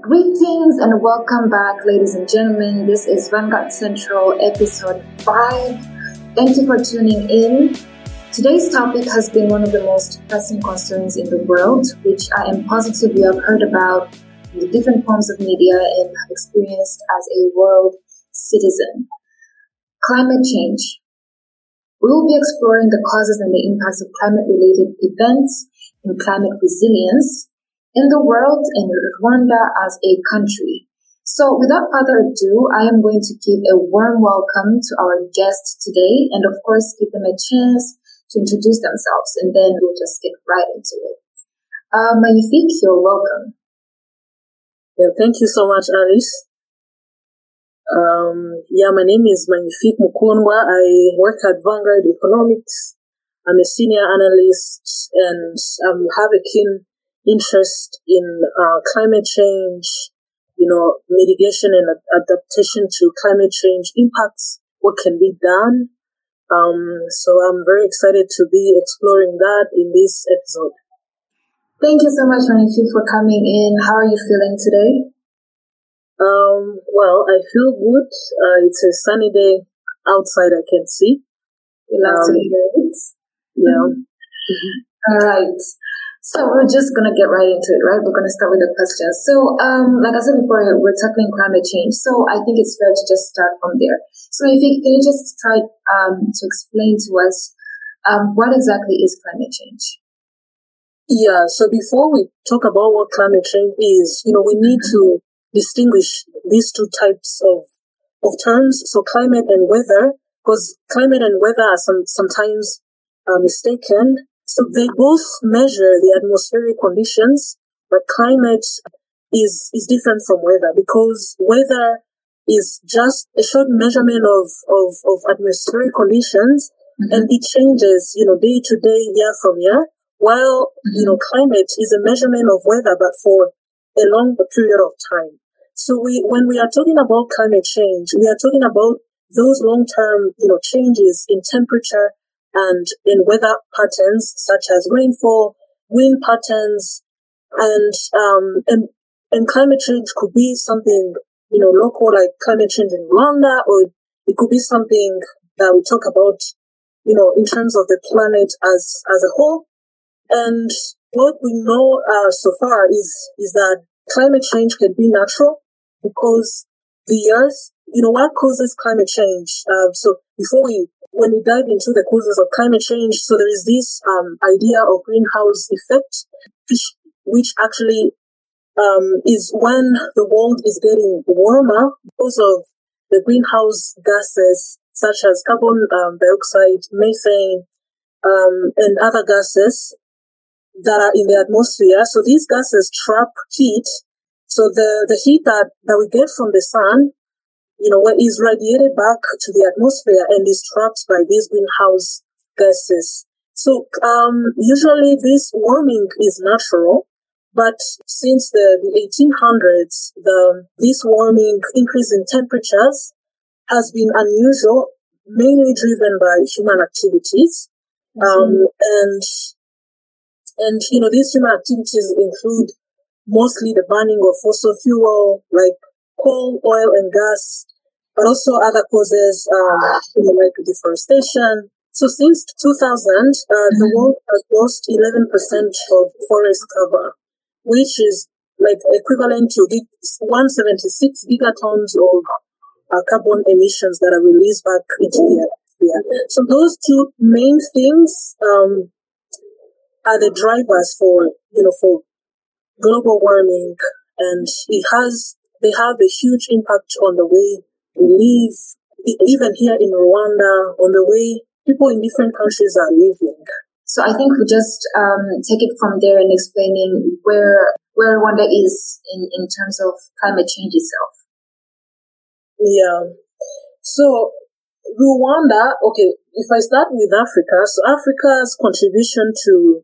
Greetings and welcome back, ladies and gentlemen. This is Vanguard Central, episode 5. Thank you for tuning in. Today's topic has been one of the most pressing concerns in the world, which I am positive you have heard about in the different forms of media and have experienced as a world citizen. Climate change. We will be exploring the causes and the impacts of climate related events and climate resilience in the world and Rwanda as a country. So without further ado, I am going to give a warm welcome to our guest today and of course give them a chance to introduce themselves and then we'll just get right into it. Uh, Magnifique, you're welcome. Yeah, thank you so much, Alice. Um, yeah, my name is Magnifique Mukundwa. I work at Vanguard Economics. I'm a senior analyst and um, have a keen interest in uh, climate change, you know, mitigation and adaptation to climate change impacts, what can be done. Um, so I'm very excited to be exploring that in this episode. Thank you so much, Manifi, for coming in. How are you feeling today? Um, well, I feel good. Uh, it's a sunny day outside, I can see. We love um, to hear it. Yeah. All right. So we're just gonna get right into it, right? We're gonna start with the questions. So, um, like I said before, we're tackling climate change. So I think it's fair to just start from there. So I think can you just try um, to explain to us um, what exactly is climate change? Yeah. So before we talk about what climate change is, you know, we need to distinguish these two types of of terms. So climate and weather, because climate and weather are some sometimes uh, mistaken. So they both measure the atmospheric conditions, but climate is, is different from weather because weather is just a short measurement of, of, of atmospheric conditions mm-hmm. and it changes, you know, day to day, year from year. While, mm-hmm. you know, climate is a measurement of weather, but for a longer period of time. So we, when we are talking about climate change, we are talking about those long-term, you know, changes in temperature, and in weather patterns such as rainfall, wind patterns, and um, and and climate change could be something you know local like climate change in Rwanda, or it could be something that we talk about you know in terms of the planet as as a whole. And what we know uh, so far is is that climate change can be natural because the earth, you know, what causes climate change? Uh, so before we when we dive into the causes of climate change, so there is this um, idea of greenhouse effect, which, which actually um, is when the world is getting warmer because of the greenhouse gases such as carbon um, dioxide, methane, um, and other gases that are in the atmosphere. So these gases trap heat. So the, the heat that, that we get from the sun you know, is radiated back to the atmosphere and is trapped by these greenhouse gases. So um, usually this warming is natural, but since the, the 1800s, the this warming increase in temperatures has been unusual, mainly driven by human activities, mm-hmm. um, and and you know these human activities include mostly the burning of fossil fuel like coal, oil, and gas, but also other causes um, you know, like deforestation. So since 2000, uh, the mm-hmm. world has lost 11% of forest cover, which is like equivalent to 176 gigatons of uh, carbon emissions that are released back into the atmosphere. So those two main things um, are the drivers for you know for global warming, and it has they have a huge impact on the way we live, even here in Rwanda, on the way people in different countries are living. So I think we just um, take it from there and explaining where where Rwanda is in, in terms of climate change itself. Yeah. So Rwanda, okay, if I start with Africa, so Africa's contribution to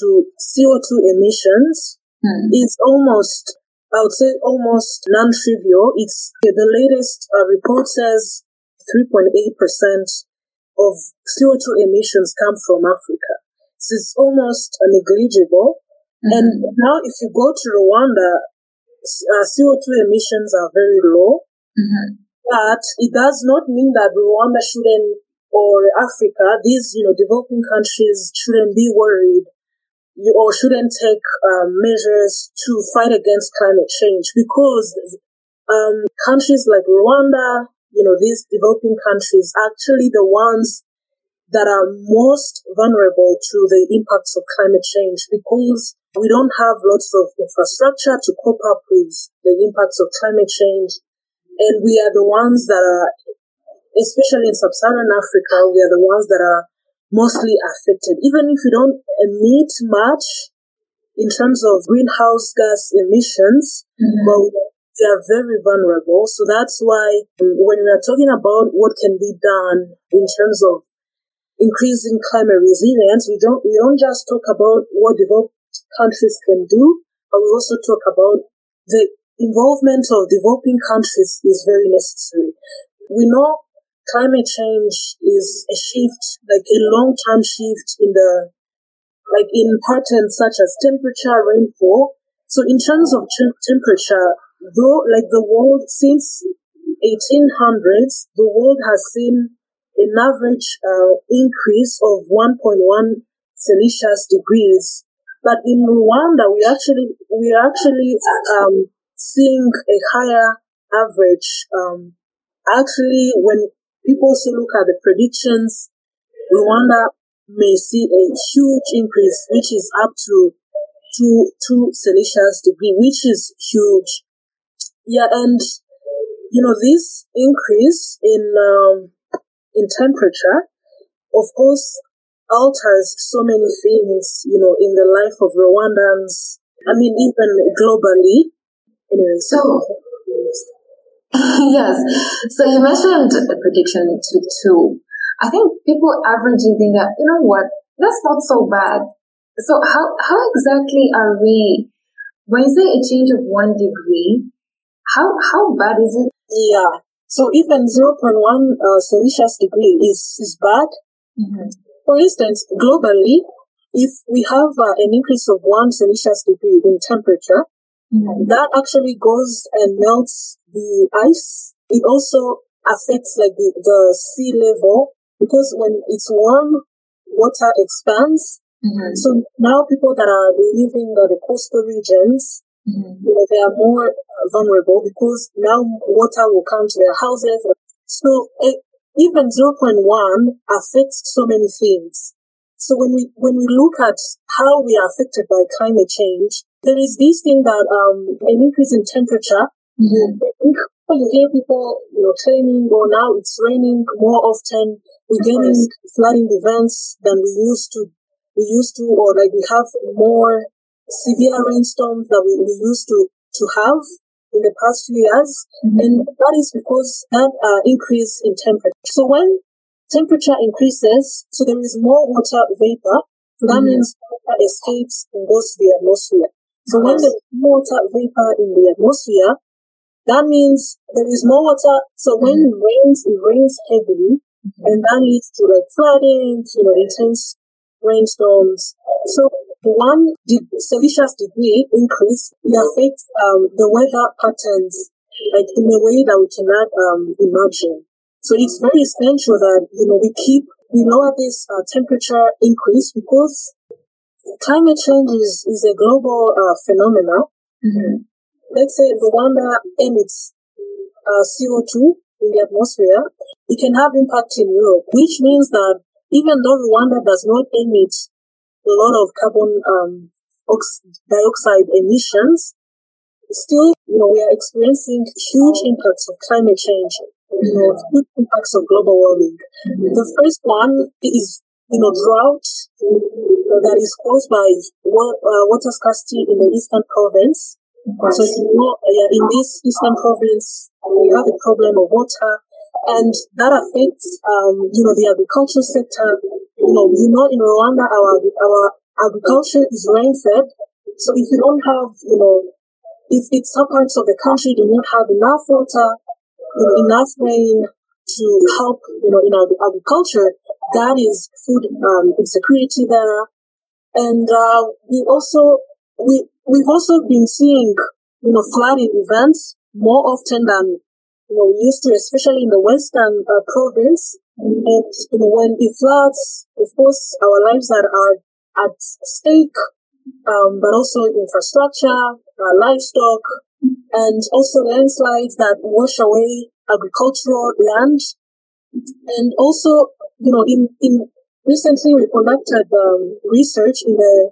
to CO2 emissions hmm. is almost I would say almost non-trivial. It's the latest uh, report says 3.8% of CO2 emissions come from Africa. So it's almost uh, negligible. Mm-hmm. And now if you go to Rwanda, uh, CO2 emissions are very low. Mm-hmm. But it does not mean that Rwanda shouldn't, or Africa, these, you know, developing countries shouldn't be worried you, or shouldn't take um, measures to fight against climate change because um, countries like Rwanda, you know, these developing countries, actually the ones that are most vulnerable to the impacts of climate change because we don't have lots of infrastructure to cope up with the impacts of climate change. And we are the ones that are, especially in sub-Saharan Africa, we are the ones that are mostly affected. Even if we don't emit much in terms of greenhouse gas emissions, mm-hmm. but they are very vulnerable. So that's why when we are talking about what can be done in terms of increasing climate resilience, we don't, we don't just talk about what developed countries can do, but we also talk about the involvement of developing countries is very necessary. We know climate change is a shift, like a long-term shift in the, like in patterns such as temperature, rainfall. So in terms of temperature, though, like the world since 1800s, the world has seen an average uh, increase of 1.1 Celsius degrees. But in Rwanda, we actually we are actually um, seeing a higher average. Um, actually, when people also look at the predictions, Rwanda may see a huge increase, which is up to two two Celsius degree, which is huge. Yeah, and you know this increase in um, in temperature, of course, alters so many things, you know, in the life of Rwandans. I mean, even globally. Anyway, so. yes. So you mentioned the prediction to two. I think people averagely think that, you know what, that's not so bad. So how, how exactly are we, when you say a change of one degree, how, how bad is it? Yeah. So even 0.1 uh, Celsius degree is, is bad. Mm-hmm. For instance, globally, if we have uh, an increase of one Celsius degree in temperature, mm-hmm. that actually goes and melts the ice. It also affects like the, the sea level because when it's warm, water expands. Mm-hmm. So now people that are living in the coastal regions, Mm-hmm. You know, they are more vulnerable because now water will come to their houses. So it, even 0.1 affects so many things. So when we, when we look at how we are affected by climate change, there is this thing that, um, an increase in temperature. Mm-hmm. You hear people, you know, claiming, or now it's raining more often. We're getting flooding events than we used to, we used to, or like we have more severe rainstorms that we, we used to, to have in the past few years. Mm-hmm. And that is because that uh, increase in temperature. So when temperature increases, so there is more water vapor, so that mm-hmm. means water escapes and goes to the atmosphere. So when there's more water vapor in the atmosphere, that means there is more water. So when mm-hmm. it rains, it rains heavily, mm-hmm. and that leads to like flooding, you know, intense rainstorms. So one the Celsius degree increase will affect um, the weather patterns like in a way that we cannot um, imagine. So it's very essential that you know we keep we lower this uh, temperature increase because climate change is, is a global uh, phenomenon. Mm-hmm. Let's say Rwanda emits uh, CO2 in the atmosphere, it can have impact in Europe, which means that even though Rwanda does not emit a lot of carbon um, dioxide emissions, still, you know, we are experiencing huge impacts of climate change, you know, huge impacts of global warming. The first one is, you know, drought that is caused by uh, water scarcity in the eastern province. So, you know, in this eastern province, we have a problem of water, and that affects, um, you know, the agricultural sector, you know, you know, in Rwanda, our, our agriculture is rain fed. So if you don't have, you know, if it's some parts of the country do not have enough water, you know, enough rain to help, you know, in our agriculture, that is food um, insecurity there. And uh, we also we we've also been seeing you know, flooding events more often than you know, we used to, especially in the western uh, province. And you know, when it floods, of course, our lives are, are at stake, um, but also infrastructure, uh, livestock, and also landslides that wash away agricultural land. And also, you know, in, in recently we conducted um, research in the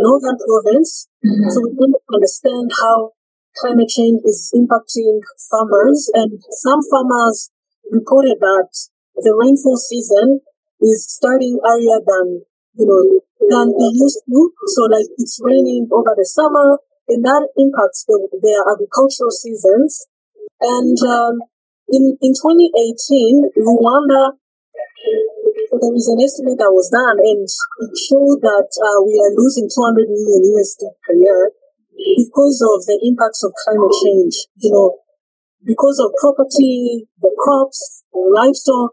northern province, mm-hmm. so we to understand how climate change is impacting farmers, and some farmers reported that the rainfall season is starting earlier than you know than it used to. So like it's raining over the summer, and that impacts the, their agricultural seasons. And um, in in 2018, Rwanda there is an estimate that was done, and it showed that uh, we are losing 200 million USD per year because of the impacts of climate change, you know, because of property, the crops, the livestock,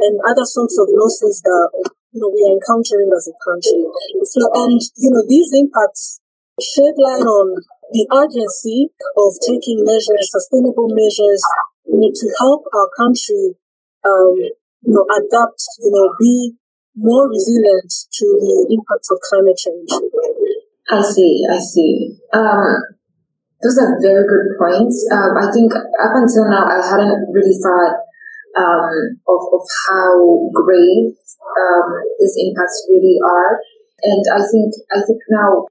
and other sorts of losses that, you know, we are encountering as a country. So, and, you know, these impacts shed light on the urgency of taking measures, sustainable measures, you know, to help our country, um, you know, adapt, you know, be more resilient to the impacts of climate change. I see, I see. Um, those are very good points. Um, I think up until now, I hadn't really thought um, of, of how grave um, these impacts really are. And I think, I think now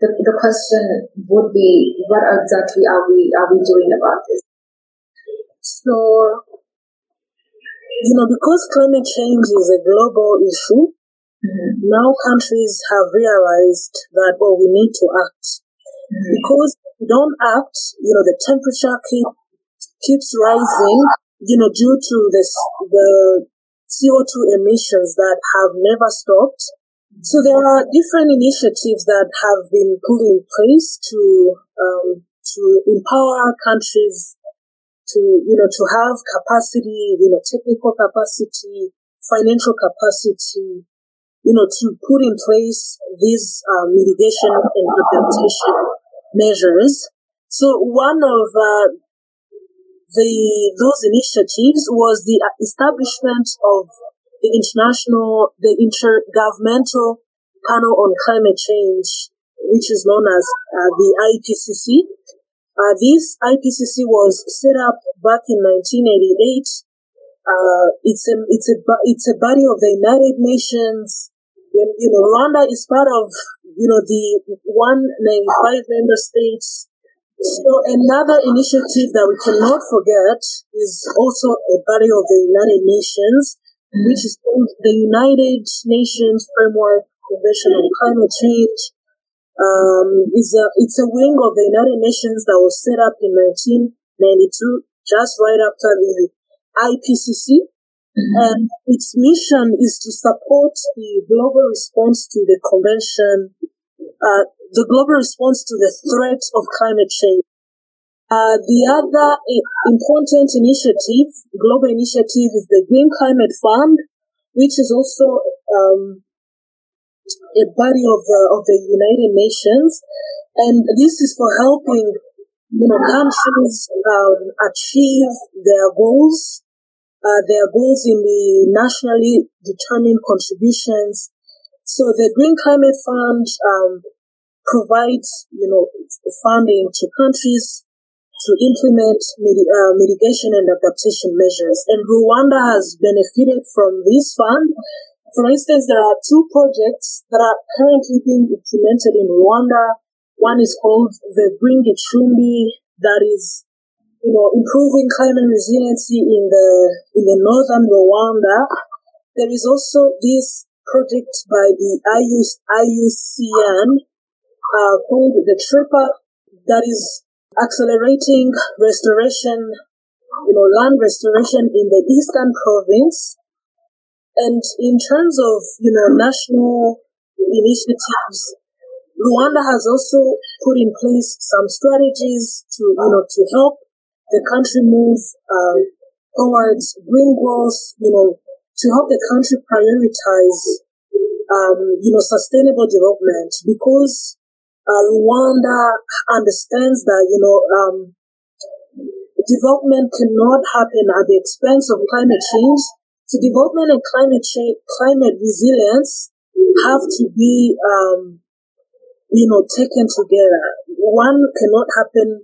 the, the question would be, what exactly are we, are we doing about this? So, you know, because climate change is a global issue, Mm-hmm. Now countries have realized that, oh, we need to act. Mm-hmm. Because we don't act, you know, the temperature keep, keeps rising, you know, due to this, the CO2 emissions that have never stopped. So there are different initiatives that have been put in place to, um, to empower countries to, you know, to have capacity, you know, technical capacity, financial capacity, you know, to put in place these uh, mitigation and adaptation measures. So one of uh, the those initiatives was the establishment of the international, the intergovernmental panel on climate change, which is known as uh, the IPCC. Uh, this IPCC was set up back in 1988 uh, it's a it's a it's a body of the United Nations. You know, Rwanda is part of you know the 195 member states. So another initiative that we cannot forget is also a body of the United Nations, which is called the United Nations Framework Convention on Climate Change. Um, is a it's a wing of the United Nations that was set up in 1992, just right after the IPCC. Mm-hmm. And its mission is to support the global response to the convention, uh, the global response to the threat of climate change. Uh, the other important initiative, global initiative, is the Green Climate Fund, which is also um, a body of the of the United Nations, and this is for helping you know, countries um, achieve their goals, uh, their goals in the nationally determined contributions. So the Green Climate Fund um, provides, you know, funding to countries to implement uh, mitigation and adaptation measures. And Rwanda has benefited from this fund. For instance, there are two projects that are currently being implemented in Rwanda one is called the Green Gicumbi, that is, you know, improving climate resiliency in the in the northern Rwanda. There is also this project by the IUCN uh, called the TREPA, that is accelerating restoration, you know, land restoration in the eastern province. And in terms of, you know, national initiatives, Rwanda has also put in place some strategies to, you know, to help the country move uh, towards green growth, you know, to help the country prioritize, um, you know, sustainable development because uh, Rwanda understands that, you know, um, development cannot happen at the expense of climate change. So development and climate change, climate resilience have to be, um, you know, taken together. One cannot happen,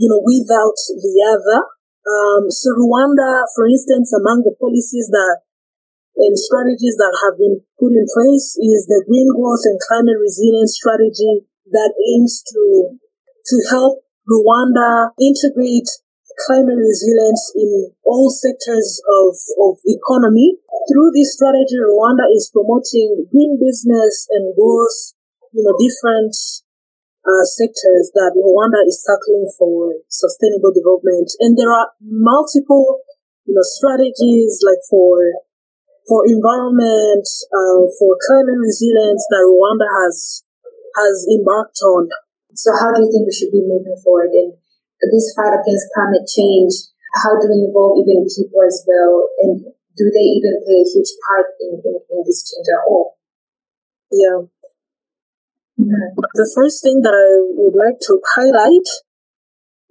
you know, without the other. Um, so Rwanda, for instance, among the policies that and strategies that have been put in place is the Green Growth and Climate Resilience Strategy that aims to to help Rwanda integrate climate resilience in all sectors of, of economy. Through this strategy, Rwanda is promoting green business and growth, you know, different uh, sectors that Rwanda is tackling for sustainable development. And there are multiple, you know, strategies like for for environment, uh, for climate resilience that Rwanda has has embarked on. So, how do you think we should be moving forward in this fight against climate change? How do we involve even people as well? And do they even play a huge part in, in, in this change at all? Yeah. The first thing that I would like to highlight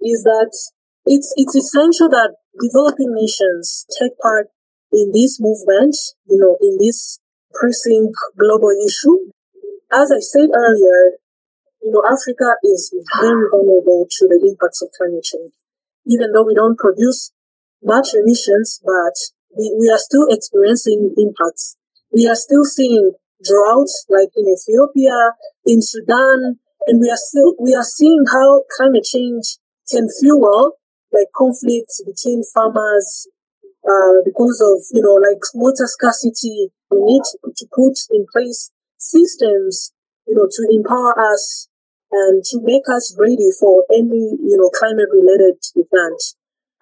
is that it's it's essential that developing nations take part in this movement, you know, in this pressing global issue. As I said earlier, you know, Africa is very vulnerable to the impacts of climate change. Even though we don't produce much emissions, but we, we are still experiencing impacts. We are still seeing droughts like in Ethiopia, in Sudan, and we are still, we are seeing how climate change can fuel like conflicts between farmers, uh, because of, you know, like water scarcity. We need to put in place systems, you know, to empower us and to make us ready for any, you know, climate related event.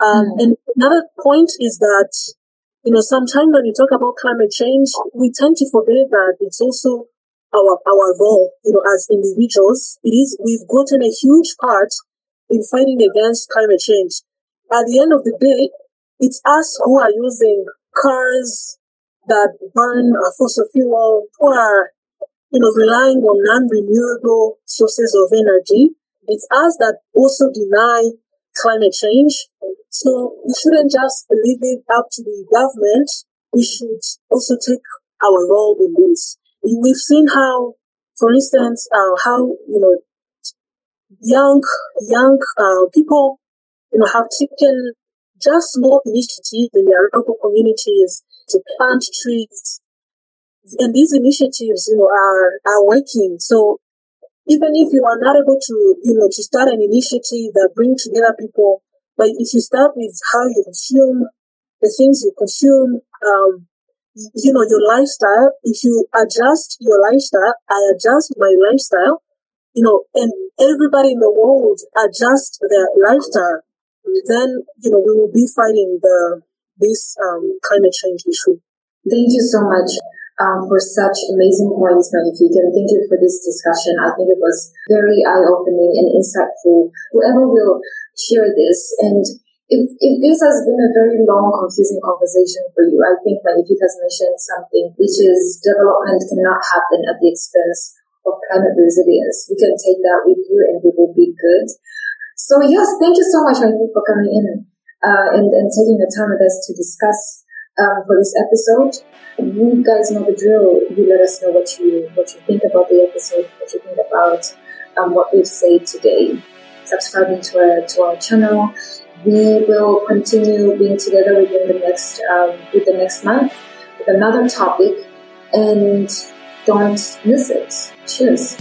Um, mm. And another point is that, you know, sometimes when you talk about climate change, we tend to forget that it's also our, our role, you know, as individuals. It is, we've gotten a huge part in fighting against climate change. At the end of the day, it's us who are using cars that burn fossil fuel, who are you know, relying on non-renewable sources of energy. It's us that also deny climate change. So we shouldn't just leave it up to the government. We should also take our role in this. We've seen how, for instance, uh, how, you know, young, young, uh, people, you know, have taken just small initiatives in their local communities to plant trees, and these initiatives, you know, are, are working. So even if you are not able to, you know, to start an initiative that bring together people, but if you start with how you consume, the things you consume, um, you know, your lifestyle, if you adjust your lifestyle, I adjust my lifestyle, you know, and everybody in the world adjust their lifestyle, then, you know, we will be fighting the, this, um, climate change issue. Thank you so much um, for such amazing points, Magnifique, and thank you for this discussion. I think it was very eye-opening and insightful. Whoever will share this, and if, if this has been a very long, confusing conversation for you, I think Magnifique has mentioned something, which is development cannot happen at the expense of climate resilience. We can take that with you and we will be good. So yes, thank you so much, Magnifique, for coming in uh, and, and taking the time with us to discuss um, for this episode. You guys know the drill. You let us know what you what you think about the episode, what you think about um, what we've said today. Subscribing to our to our channel. We will continue being together within the next um, with the next month with another topic, and don't miss it. Cheers.